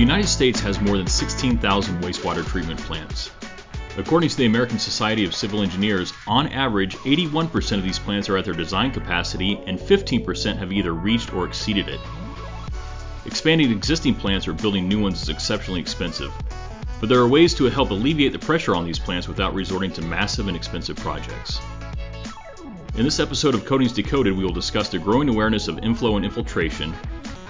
United States has more than 16,000 wastewater treatment plants. According to the American Society of Civil Engineers, on average, 81% of these plants are at their design capacity and 15% have either reached or exceeded it. Expanding existing plants or building new ones is exceptionally expensive, but there are ways to help alleviate the pressure on these plants without resorting to massive and expensive projects. In this episode of Coatings Decoded, we will discuss the growing awareness of inflow and infiltration,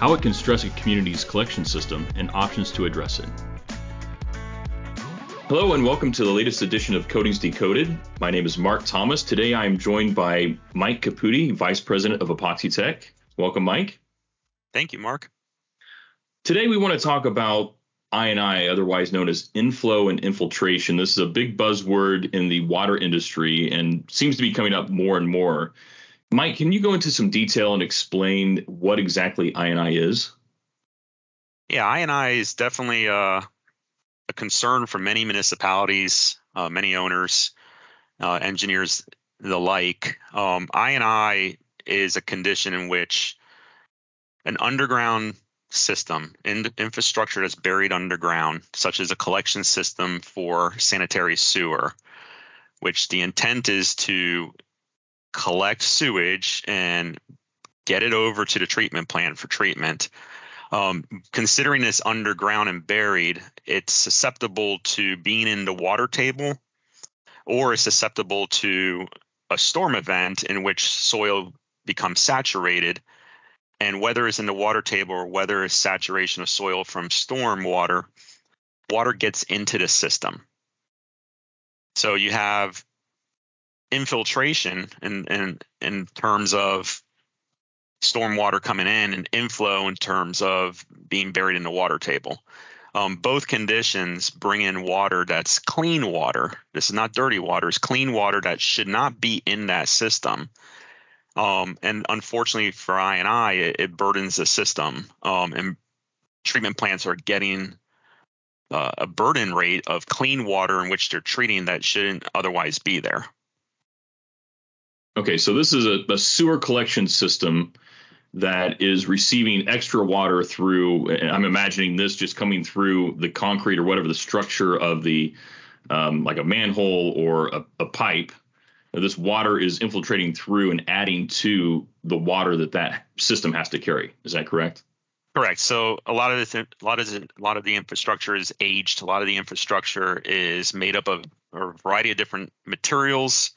how it can stress a community's collection system, and options to address it. Hello and welcome to the latest edition of Coatings Decoded. My name is Mark Thomas. Today I am joined by Mike Caputi, Vice President of Epoxytec. Welcome, Mike. Thank you, Mark. Today we want to talk about I&I, otherwise known as inflow and infiltration. This is a big buzzword in the water industry and seems to be coming up more and more. Mike, can you go into some detail and explain what exactly I&I is? Yeah, I&I is definitely uh, a concern for many municipalities, uh, many owners, uh, engineers, the like. Um, I&I is a condition in which an underground system, in, infrastructure that's buried underground, such as a collection system for sanitary sewer, which the intent is to collect sewage and get it over to the treatment plant for treatment. Um, considering it's underground and buried, it's susceptible to being in the water table or is susceptible to a storm event in which soil becomes saturated. And whether it's in the water table or whether it's saturation of soil from storm water, water gets into the system. So you have infiltration in, in, in terms of stormwater coming in and inflow in terms of being buried in the water table. Um, both conditions bring in water that's clean water. This is not dirty water. It's clean water that should not be in that system. Um, and unfortunately for I&I, it, it burdens the system. Um, and treatment plants are getting uh, a burden rate of clean water in which they're treating that shouldn't otherwise be there. Okay, so this is a, a sewer collection system that is receiving extra water through. I'm imagining this just coming through the concrete or whatever the structure of the, um, like a manhole or a, a pipe. This water is infiltrating through and adding to the water that that system has to carry. Is that correct? Correct. So a lot of this, a lot of a lot of the infrastructure is aged. A lot of the infrastructure is made up of a variety of different materials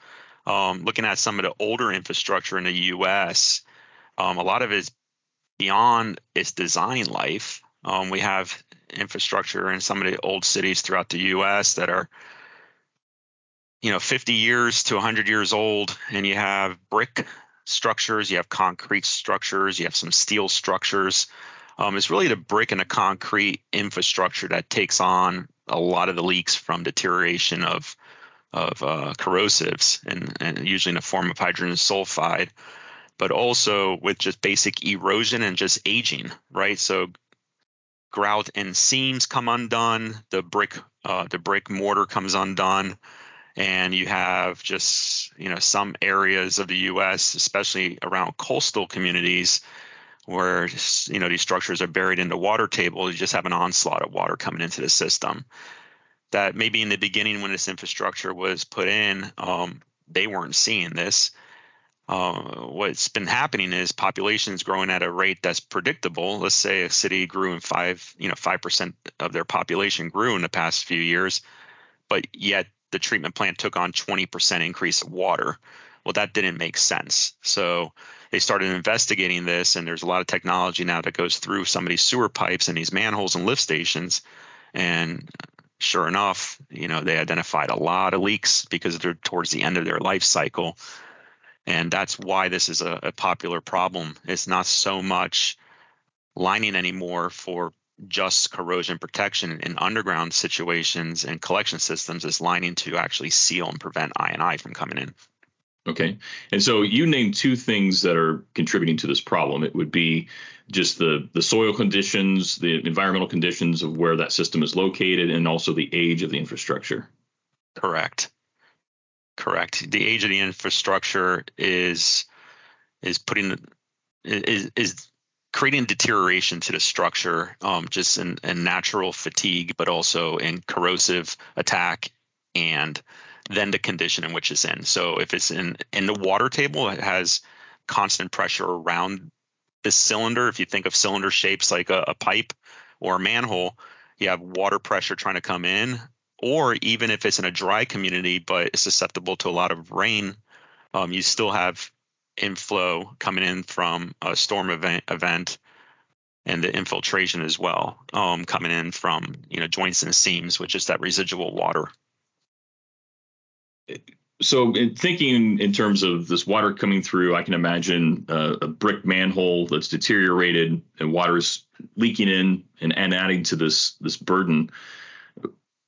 um, looking at some of the older infrastructure in the U.S., um, a lot of it is beyond its design life. Um, we have infrastructure in some of the old cities throughout the U.S. that are, you know, 50 years to 100 years old, and you have brick structures, you have concrete structures, you have some steel structures. Um, it's really the brick and the concrete infrastructure that takes on a lot of the leaks from deterioration of of uh, corrosives, and, and usually in the form of hydrogen sulfide, but also with just basic erosion and just aging, right? So grout and seams come undone, the brick uh, the brick mortar comes undone, and you have just you know some areas of the U.S., especially around coastal communities, where you know these structures are buried in the water table. You just have an onslaught of water coming into the system that maybe in the beginning when this infrastructure was put in, um, they weren't seeing this. Uh, what's been happening is population is growing at a rate that's predictable. Let's say a city grew in five, you know, five percent of their population grew in the past few years, but yet the treatment plant took on 20% increase of water. Well, that didn't make sense. So they started investigating this, and there's a lot of technology now that goes through some of these sewer pipes and these manholes and lift stations. And sure enough, you know, they identified a lot of leaks because they're towards the end of their life cycle. And that's why this is a, a popular problem. It's not so much lining anymore for just corrosion protection in underground situations and collection systems is lining to actually seal and prevent I&I from coming in. Okay. And so you named two things that are contributing to this problem. It would be just the the soil conditions, the environmental conditions of where that system is located, and also the age of the infrastructure. Correct. Correct. The age of the infrastructure is is putting is is creating deterioration to the structure, um, just in, in natural fatigue, but also in corrosive attack and then the condition in which it's in. So if it's in in the water table, it has constant pressure around this cylinder. If you think of cylinder shapes like a, a pipe or a manhole, you have water pressure trying to come in. Or even if it's in a dry community but it's susceptible to a lot of rain, um, you still have inflow coming in from a storm event, event and the infiltration as well um, coming in from you know joints and seams, which is that residual water. So, in thinking in terms of this water coming through, I can imagine a brick manhole that's deteriorated and water's leaking in and, and adding to this this burden.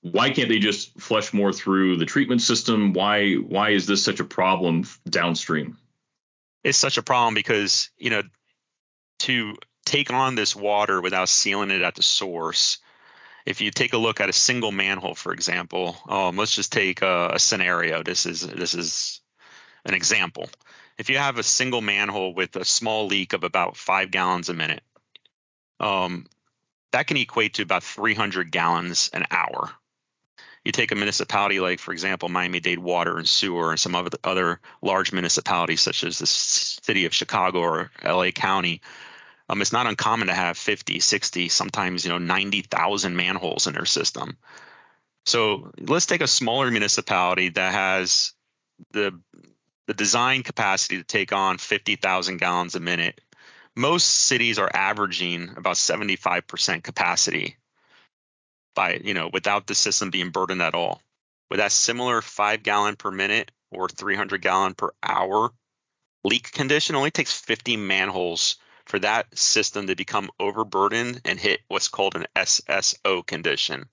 Why can't they just flush more through the treatment system? Why why is this such a problem downstream? It's such a problem because you know to take on this water without sealing it at the source. If you take a look at a single manhole, for example, um, let's just take a, a scenario. This is this is an example. If you have a single manhole with a small leak of about five gallons a minute, um, that can equate to about 300 gallons an hour. You take a municipality like, for example, Miami-Dade Water and Sewer, and some other large municipalities such as the city of Chicago or LA County, um, it's not uncommon to have 50, 60, sometimes you know 90,000 manholes in their system. So let's take a smaller municipality that has the the design capacity to take on 50,000 gallons a minute. Most cities are averaging about 75% capacity by you know without the system being burdened at all. With that similar five gallon per minute or 300 gallon per hour leak condition, only takes 50 manholes for that system to become overburdened and hit what's called an SSO condition.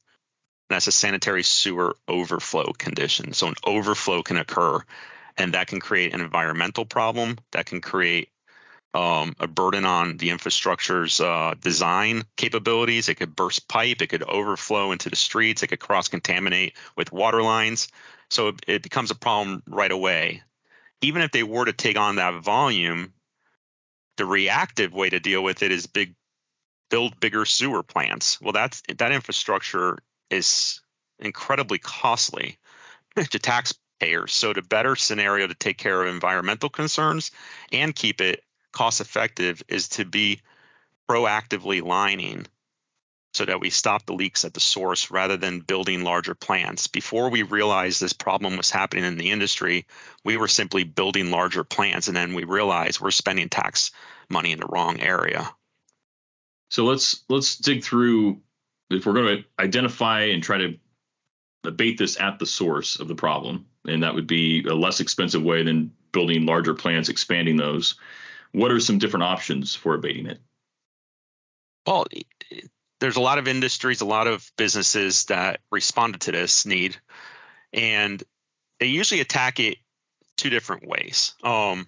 That's a sanitary sewer overflow condition. So an overflow can occur, and that can create an environmental problem. That can create um, a burden on the infrastructure's uh, design capabilities. It could burst pipe. It could overflow into the streets. It could cross contaminate with water lines. So it, it becomes a problem right away. Even if they were to take on that volume, the reactive way to deal with it is big build bigger sewer plants. Well, that's that infrastructure is incredibly costly to taxpayers. So the better scenario to take care of environmental concerns and keep it cost effective is to be proactively lining so that we stop the leaks at the source rather than building larger plants. Before we realized this problem was happening in the industry, we were simply building larger plants and then we realized we're spending tax money in the wrong area. So let's let's dig through if we're going to identify and try to abate this at the source of the problem, and that would be a less expensive way than building larger plants, expanding those. What are some different options for abating it? Well, there's a lot of industries, a lot of businesses that responded to this need, and they usually attack it two different ways. Um,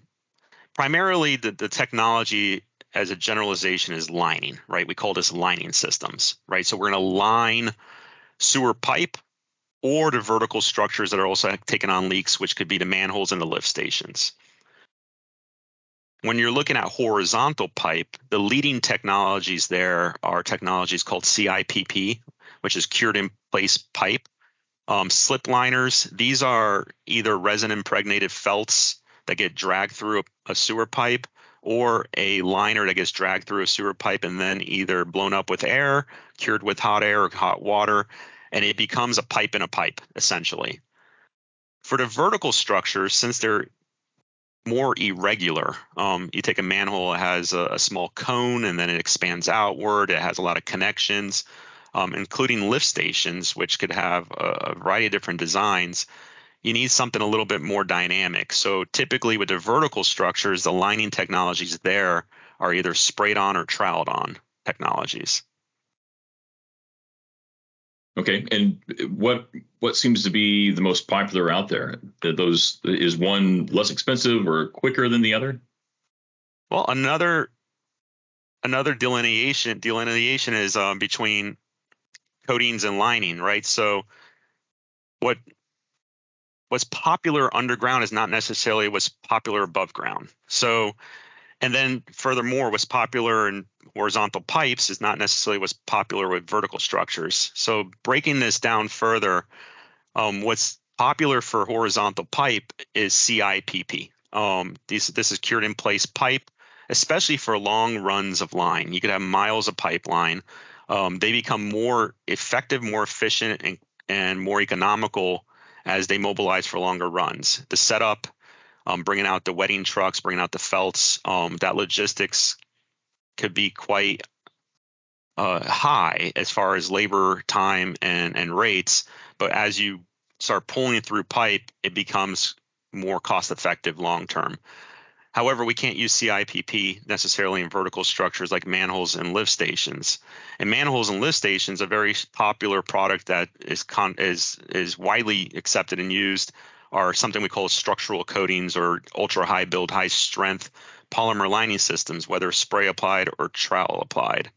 primarily, the, the technology as a generalization is lining, right? We call this lining systems, right? So we're going to line sewer pipe or the vertical structures that are also taking on leaks, which could be the manholes and the lift stations. When you're looking at horizontal pipe, the leading technologies there are technologies called CIPP, which is cured in place pipe. Um, slip liners, these are either resin impregnated felts that get dragged through a, a sewer pipe or a liner that gets dragged through a sewer pipe and then either blown up with air, cured with hot air or hot water, and it becomes a pipe in a pipe, essentially. For the vertical structures, since they're more irregular. Um, you take a manhole, it has a, a, small cone and then it expands outward. It has a lot of connections, um, including lift stations, which could have a, a, variety of different designs. You need something a little bit more dynamic. So typically with the vertical structures, the lining technologies there are either sprayed on or troweled on technologies. Okay, and what what seems to be the most popular out there? Those is one less expensive or quicker than the other? Well, another another delineation delineation is um, between coatings and lining, right? So what what's popular underground is not necessarily what's popular above ground. So And then furthermore, what's popular in horizontal pipes is not necessarily what's popular with vertical structures. So breaking this down further, um, what's popular for horizontal pipe is CIPP. Um, this, this is cured in place pipe, especially for long runs of line. You could have miles of pipeline. Um, they become more effective, more efficient, and, and more economical as they mobilize for longer runs. The setup, um, bringing out the wetting trucks, bringing out the felts, um, that logistics could be quite uh, high as far as labor time and, and rates. But as you start pulling through pipe, it becomes more cost effective long term. However, we can't use CIPP necessarily in vertical structures like manholes and lift stations. And manholes and lift stations, a very popular product that is con- is is widely accepted and used, are something we call structural coatings or ultra high build, high strength polymer lining systems, whether spray applied or trowel applied.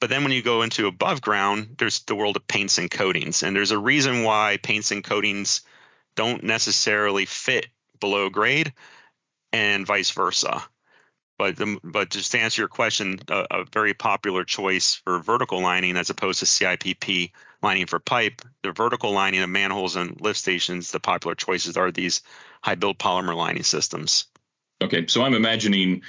But then when you go into above ground, there's the world of paints and coatings. And there's a reason why paints and coatings don't necessarily fit below grade and vice versa. But the, but just to answer your question, a, a, very popular choice for vertical lining as opposed to CIPP lining for pipe, the vertical lining of manholes and lift stations, the popular choices are these high build polymer lining systems. Okay, so I'm imagining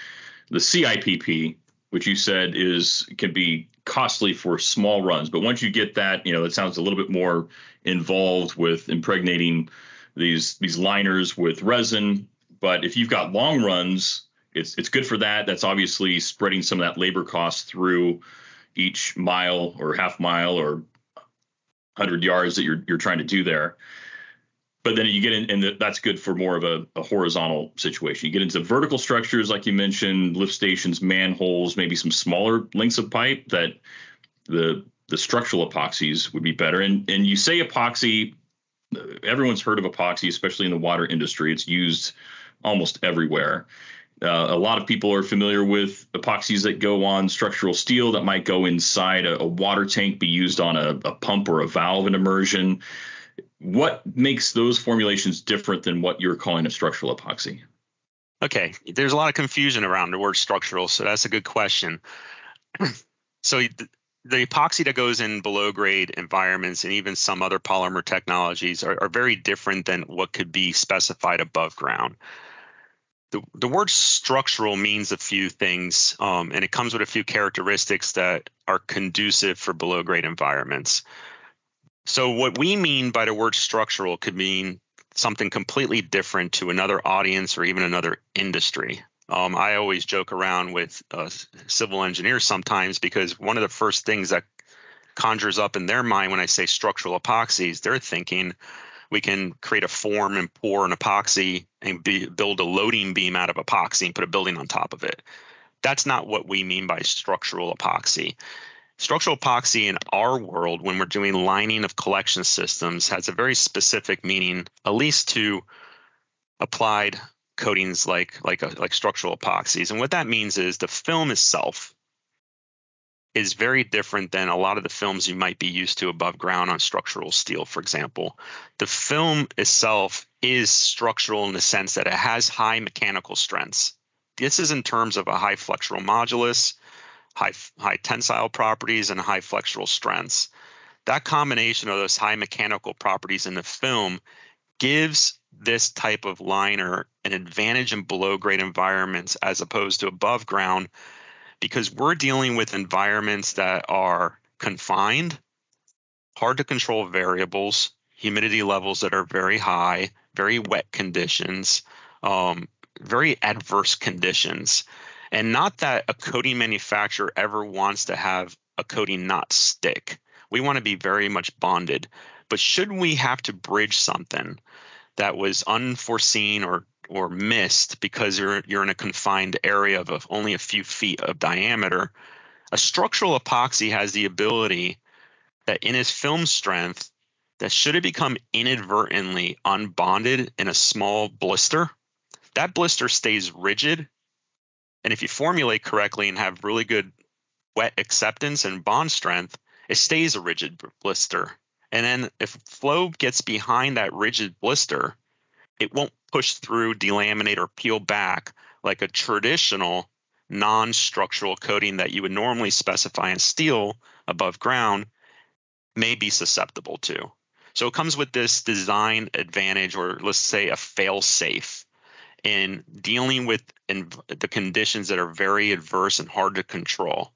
the CIPP, which you said is can be costly for small runs, but once you get that, you know, it sounds a little bit more involved with impregnating these these liners with resin but if you've got long runs, it's it's good for that. That's obviously spreading some of that labor cost through each mile or half mile or 100 yards that you're you're trying to do there. But then you get in, and that's good for more of a, a horizontal situation. You get into vertical structures, like you mentioned, lift stations, manholes, maybe some smaller lengths of pipe that the the structural epoxies would be better. And and you say epoxy, everyone's heard of epoxy, especially in the water industry. It's used almost everywhere. Uh, a lot of people are familiar with epoxies that go on structural steel that might go inside a, a water tank, be used on a, a, pump or a valve in immersion. What makes those formulations different than what you're calling a structural epoxy? Okay, there's a lot of confusion around the word structural, so that's a good question. so the, the epoxy that goes in below grade environments and even some other polymer technologies are, are very different than what could be specified above ground the, the word structural means a few things, um, and it comes with a few characteristics that are conducive for below grade environments. So, what we mean by the word structural could mean something completely different to another audience or even another industry. Um, I always joke around with uh, civil engineers sometimes because one of the first things that conjures up in their mind when I say structural epoxies, they're thinking, we can create a form and pour an epoxy and be, build a loading beam out of epoxy and put a building on top of it. That's not what we mean by structural epoxy. Structural epoxy in our world, when we're doing lining of collection systems, has a very specific meaning, at least to applied coatings like like a, like structural epoxies. And what that means is the film itself is very different than a lot of the films you might be used to above ground on structural steel, for example. The film itself is structural in the sense that it has high mechanical strengths. This is in terms of a high flexural modulus, high, high tensile properties, and high flexural strengths. That combination of those high mechanical properties in the film gives this type of liner an advantage in below grade environments as opposed to above ground because we're dealing with environments that are confined, hard to control variables, humidity levels that are very high, very wet conditions, um, very adverse conditions. And not that a coating manufacturer ever wants to have a coating not stick. We want to be very much bonded. But should we have to bridge something that was unforeseen or or missed because you're you're in a confined area of, only a few feet of diameter, a structural epoxy has the ability that in its film strength that should it become inadvertently unbonded in a small blister, that blister stays rigid. And if you formulate correctly and have really good wet acceptance and bond strength, it stays a rigid blister. And then if flow gets behind that rigid blister, it won't push through, delaminate, or peel back like a traditional non-structural coating that you would normally specify in steel above ground may be susceptible to. So it comes with this design advantage, or let's say a fail safe in dealing with the conditions that are very adverse and hard to control.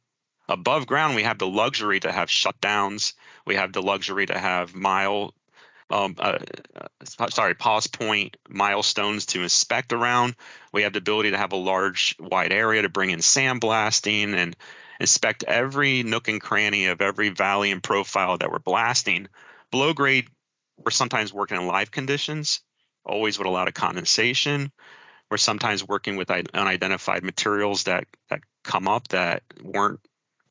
Above ground, we have the luxury to have shutdowns. We have the luxury to have mile, um, uh, uh, sorry, pause point milestones to inspect around. We have the ability to have a large, wide area to bring in sandblasting and inspect every nook and cranny of every valley and profile that we're blasting. Below grade, we're sometimes working in live conditions, always with a lot of condensation. We're sometimes working with unidentified materials that that come up that weren't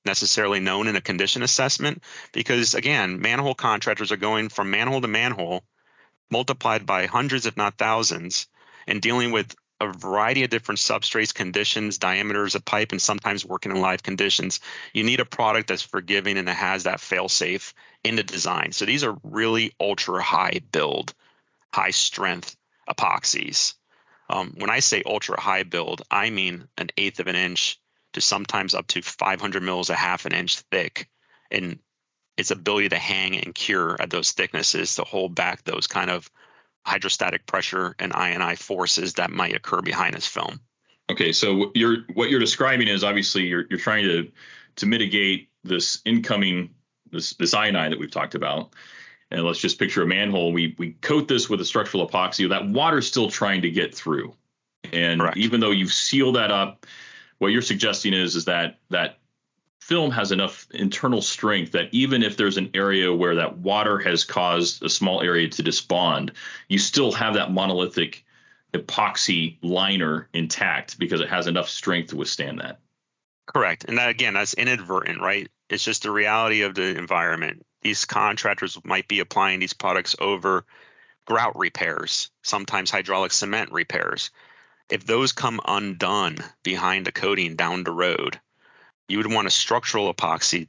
necessarily known in a condition assessment because again manhole contractors are going from manhole to manhole multiplied by hundreds if not thousands and dealing with a variety of different substrates conditions diameters of pipe and sometimes working in live conditions. You need a product that's forgiving and that has that fail safe in the design. So these are really ultra high build high strength epoxies. Um, when i say ultra high build i mean an eighth of an inch to sometimes up to 500 mils, a half an inch thick, and its ability to hang and cure at those thicknesses to hold back those kind of hydrostatic pressure and I&I forces that might occur behind this film. Okay, so you're what you're describing is obviously you're you're trying to to mitigate this incoming this this I&I that we've talked about. And let's just picture a manhole. We we coat this with a structural epoxy. That water's still trying to get through. And Correct. even though you've sealed that up, what you're suggesting is is that that film has enough internal strength that even if there's an area where that water has caused a small area to disbond, you still have that monolithic epoxy liner intact because it has enough strength to withstand that. Correct. And that again, that's inadvertent, right? It's just the reality of the environment. These contractors might be applying these products over grout repairs, sometimes hydraulic cement repairs if those come undone behind a coating down the road, you would want a structural epoxy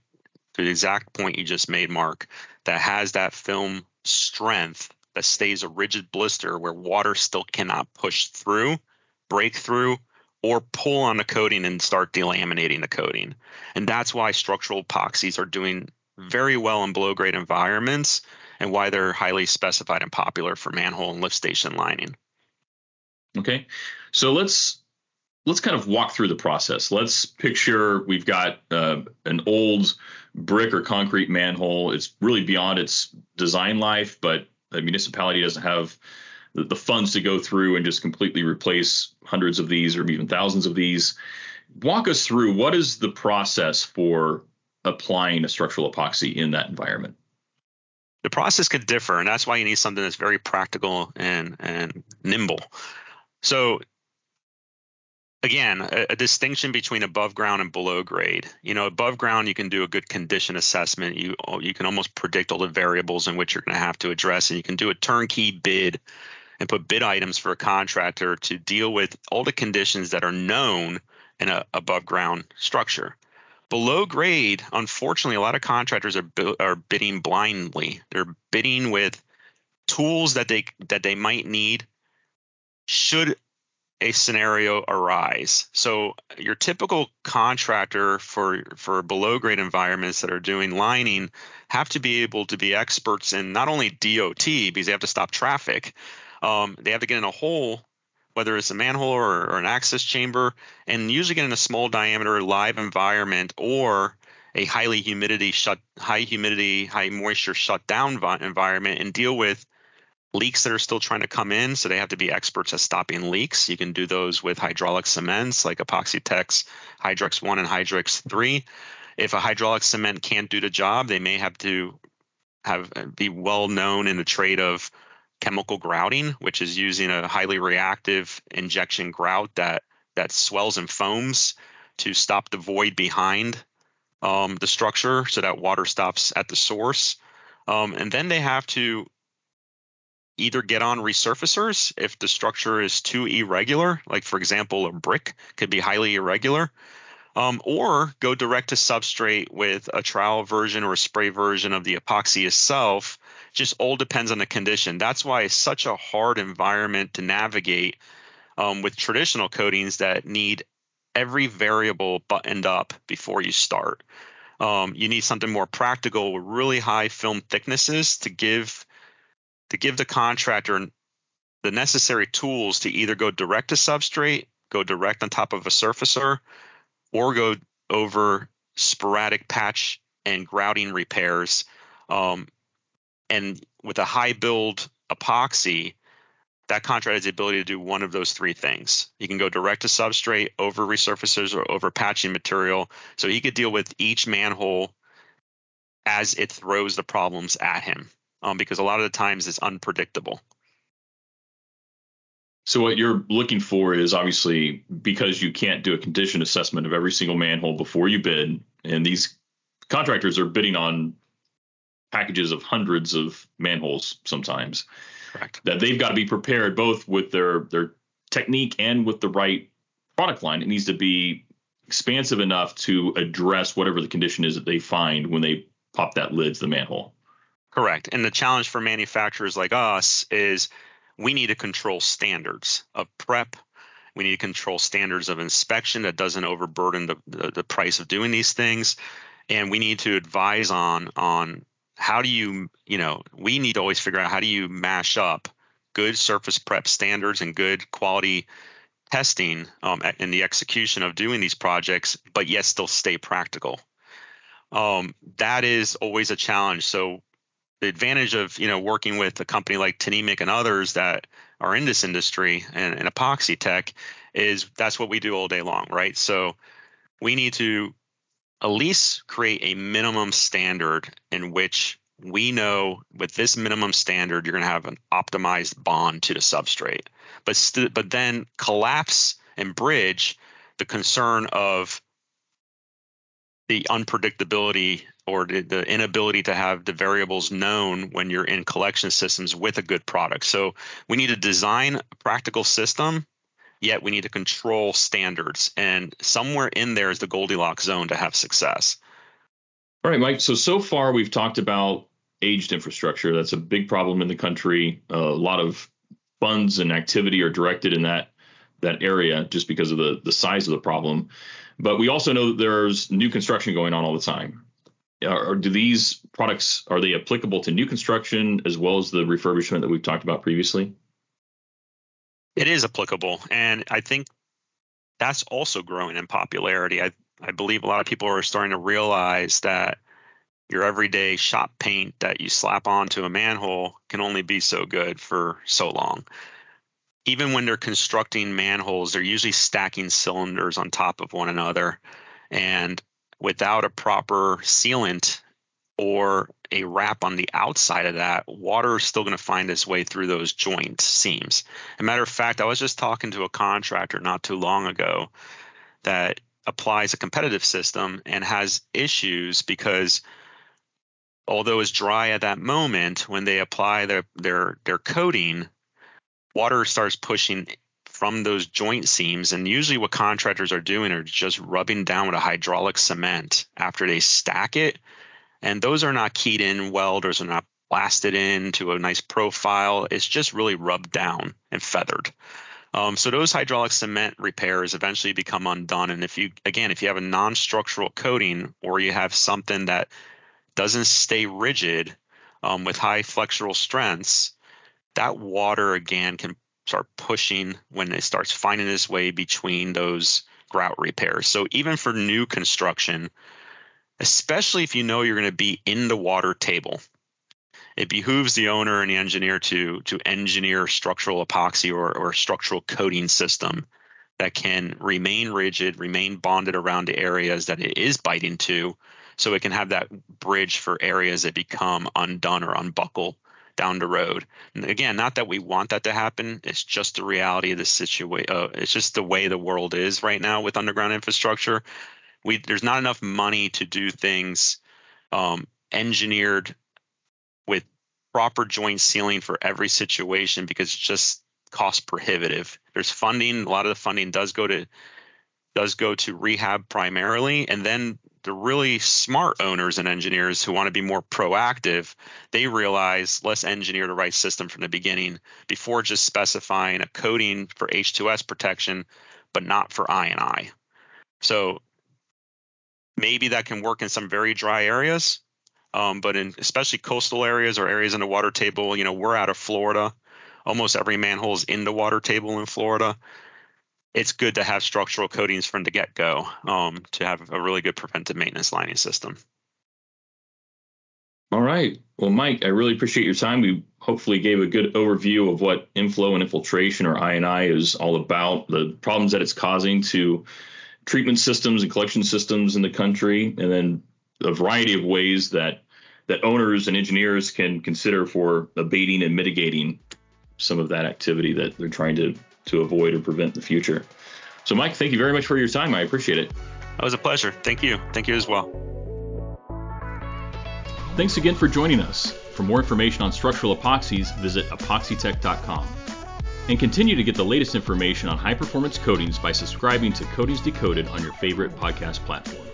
to the exact point you just made, Mark, that has that film strength that stays a rigid blister where water still cannot push through, break through, or pull on the coating and start delaminating the coating. And that's why structural epoxies are doing very well in below grade environments and why they're highly specified and popular for manhole and lift station lining. Okay. So let's let's kind of walk through the process. Let's picture we've got uh, an old brick or concrete manhole. It's really beyond its design life, but the municipality doesn't have the, funds to go through and just completely replace hundreds of these or even thousands of these. Walk us through what is the process for applying a structural epoxy in that environment? The process could differ, and that's why you need something that's very practical and and nimble. So again, a, a, distinction between above ground and below grade. You know, above ground you can do a good condition assessment. You oh, you can almost predict all the variables in which you're going to have to address, and you can do a turnkey bid and put bid items for a contractor to deal with all the conditions that are known in a above ground structure. Below grade, unfortunately, a lot of contractors are are bidding blindly. They're bidding with tools that they that they might need should a scenario arise. So your typical contractor for for below grade environments that are doing lining have to be able to be experts in not only DOT because they have to stop traffic, um, they have to get in a hole, whether it's a manhole or, or an access chamber, and usually get in a small diameter live environment or a highly humidity shut, high humidity, high moisture shut down environment, and deal with leaks that are still trying to come in. So they have to be experts at stopping leaks. You can do those with hydraulic cements like Epoxytec's Hydrex 1 and Hydrex 3. If a hydraulic cement can't do the job, they may have to have be well known in the trade of chemical grouting, which is using a highly reactive injection grout that that swells and foams to stop the void behind um, the structure so that water stops at the source. Um, and then they have to either get on resurfacers if the structure is too irregular, like for example, a brick could be highly irregular, um, or go direct to substrate with a trowel version or a spray version of the epoxy itself. Just all depends on the condition. That's why it's such a hard environment to navigate um, with traditional coatings that need every variable buttoned up before you start. Um, you need something more practical with really high film thicknesses to give to give the contractor the necessary tools to either go direct to substrate, go direct on top of a surfacer, or go over sporadic patch and grouting repairs. Um, and with a high build epoxy, that contractor has the ability to do one of those three things. He can go direct to substrate, over resurfacers, or over patching material. So he could deal with each manhole as it throws the problems at him, um, because a lot of the times it's unpredictable. So what you're looking for is obviously because you can't do a condition assessment of every single manhole before you bid, and these contractors are bidding on packages of hundreds of manholes sometimes. Correct. That they've got to be prepared both with their their technique and with the right product line. It needs to be expansive enough to address whatever the condition is that they find when they pop that lid to the manhole. Correct. And the challenge for manufacturers like us is we need to control standards of prep. We need to control standards of inspection that doesn't overburden the, the, the price of doing these things. And we need to advise on on how do you, you know, we need to always figure out how do you mash up good surface prep standards and good quality testing um, in the execution of doing these projects, but yet still stay practical. Um, that is always a challenge. So the advantage of you know working with a company like Tnemec and others that are in this industry and, and Epoxytec is that's what we do all day long, right? So we need to at least create a minimum standard in which we know with this minimum standard you're going to have an optimized bond to the substrate but st- but then collapse and bridge the concern of the unpredictability or the, inability to have the variables known when you're in collection systems with a good product. So we need to design a practical system yet we need to control standards. And somewhere in there is the Goldilocks zone to have success. All right, Mike. So, so far we've talked about aged infrastructure. That's a big problem in the country. a lot of funds and activity are directed in that that area just because of the the size of the problem. But we also know that there's new construction going on all the time. Or do these products are they applicable to new construction as well as the refurbishment that we've talked about previously? it is applicable, and I think that's also growing in popularity. I I believe a lot of people are starting to realize that your everyday shop paint that you slap onto a manhole can only be so good for so long. Even when they're constructing manholes, they're usually stacking cylinders on top of one another. And without a proper sealant or a wrap on the outside of that, water is still going to find its way through those joint seams. As a matter of fact, I was just talking to a contractor not too long ago that applies a competitive system and has issues because although it's dry at that moment, when they apply their their their coating, water starts pushing from those joint seams and usually what contractors are doing are just rubbing down with a hydraulic cement after they stack it and those are not keyed in those are not blasted into a nice profile. It's just really rubbed down and feathered. Um, so those hydraulic cement repairs eventually become undone. And if you, again, if you have a non-structural coating or you have something that doesn't stay rigid um, with high flexural strengths, that water again can start pushing when it starts finding its way between those grout repairs. So even for new construction, especially if you know you're going to be in the water table. It behooves the owner and the engineer to to engineer structural epoxy or, or structural coating system that can remain rigid, remain bonded around the areas that it is biting to, so it can have that bridge for areas that become undone or unbuckle down the road. And again, not that we want that to happen. It's just the reality of the situation. Uh, it's just the way the world is right now with underground infrastructure we there's not enough money to do things um, engineered with proper joint sealing for every situation because it's just cost prohibitive. There's funding. A lot of the funding does go to does go to rehab primarily, and then the really smart owners and engineers who want to be more proactive, they realize let's engineer the right system from the beginning before just specifying a coating for H2S protection, but not for I and I So maybe that can work in some very dry areas, um, but in especially coastal areas or areas in the water table, you know, we're out of Florida. Almost every manhole is in the water table in Florida. It's good to have structural coatings from the get go um, to have a really good preventive maintenance lining system. All right. Well, Mike, I really appreciate your time. We hopefully gave a good overview of what inflow and infiltration or I&I is all about, the problems that it's causing to treatment systems and collection systems in the country, and then a variety of ways that that owners and engineers can consider for abating and mitigating some of that activity that they're trying to to avoid or prevent in the future. So, Mike, thank you very much for your time. I appreciate it. That was a pleasure. Thank you. Thank you as well. Thanks again for joining us. For more information on structural epoxies, visit epoxytec.com. And continue to get the latest information on high performance coatings by subscribing to Coatings Decoded on your favorite podcast platform.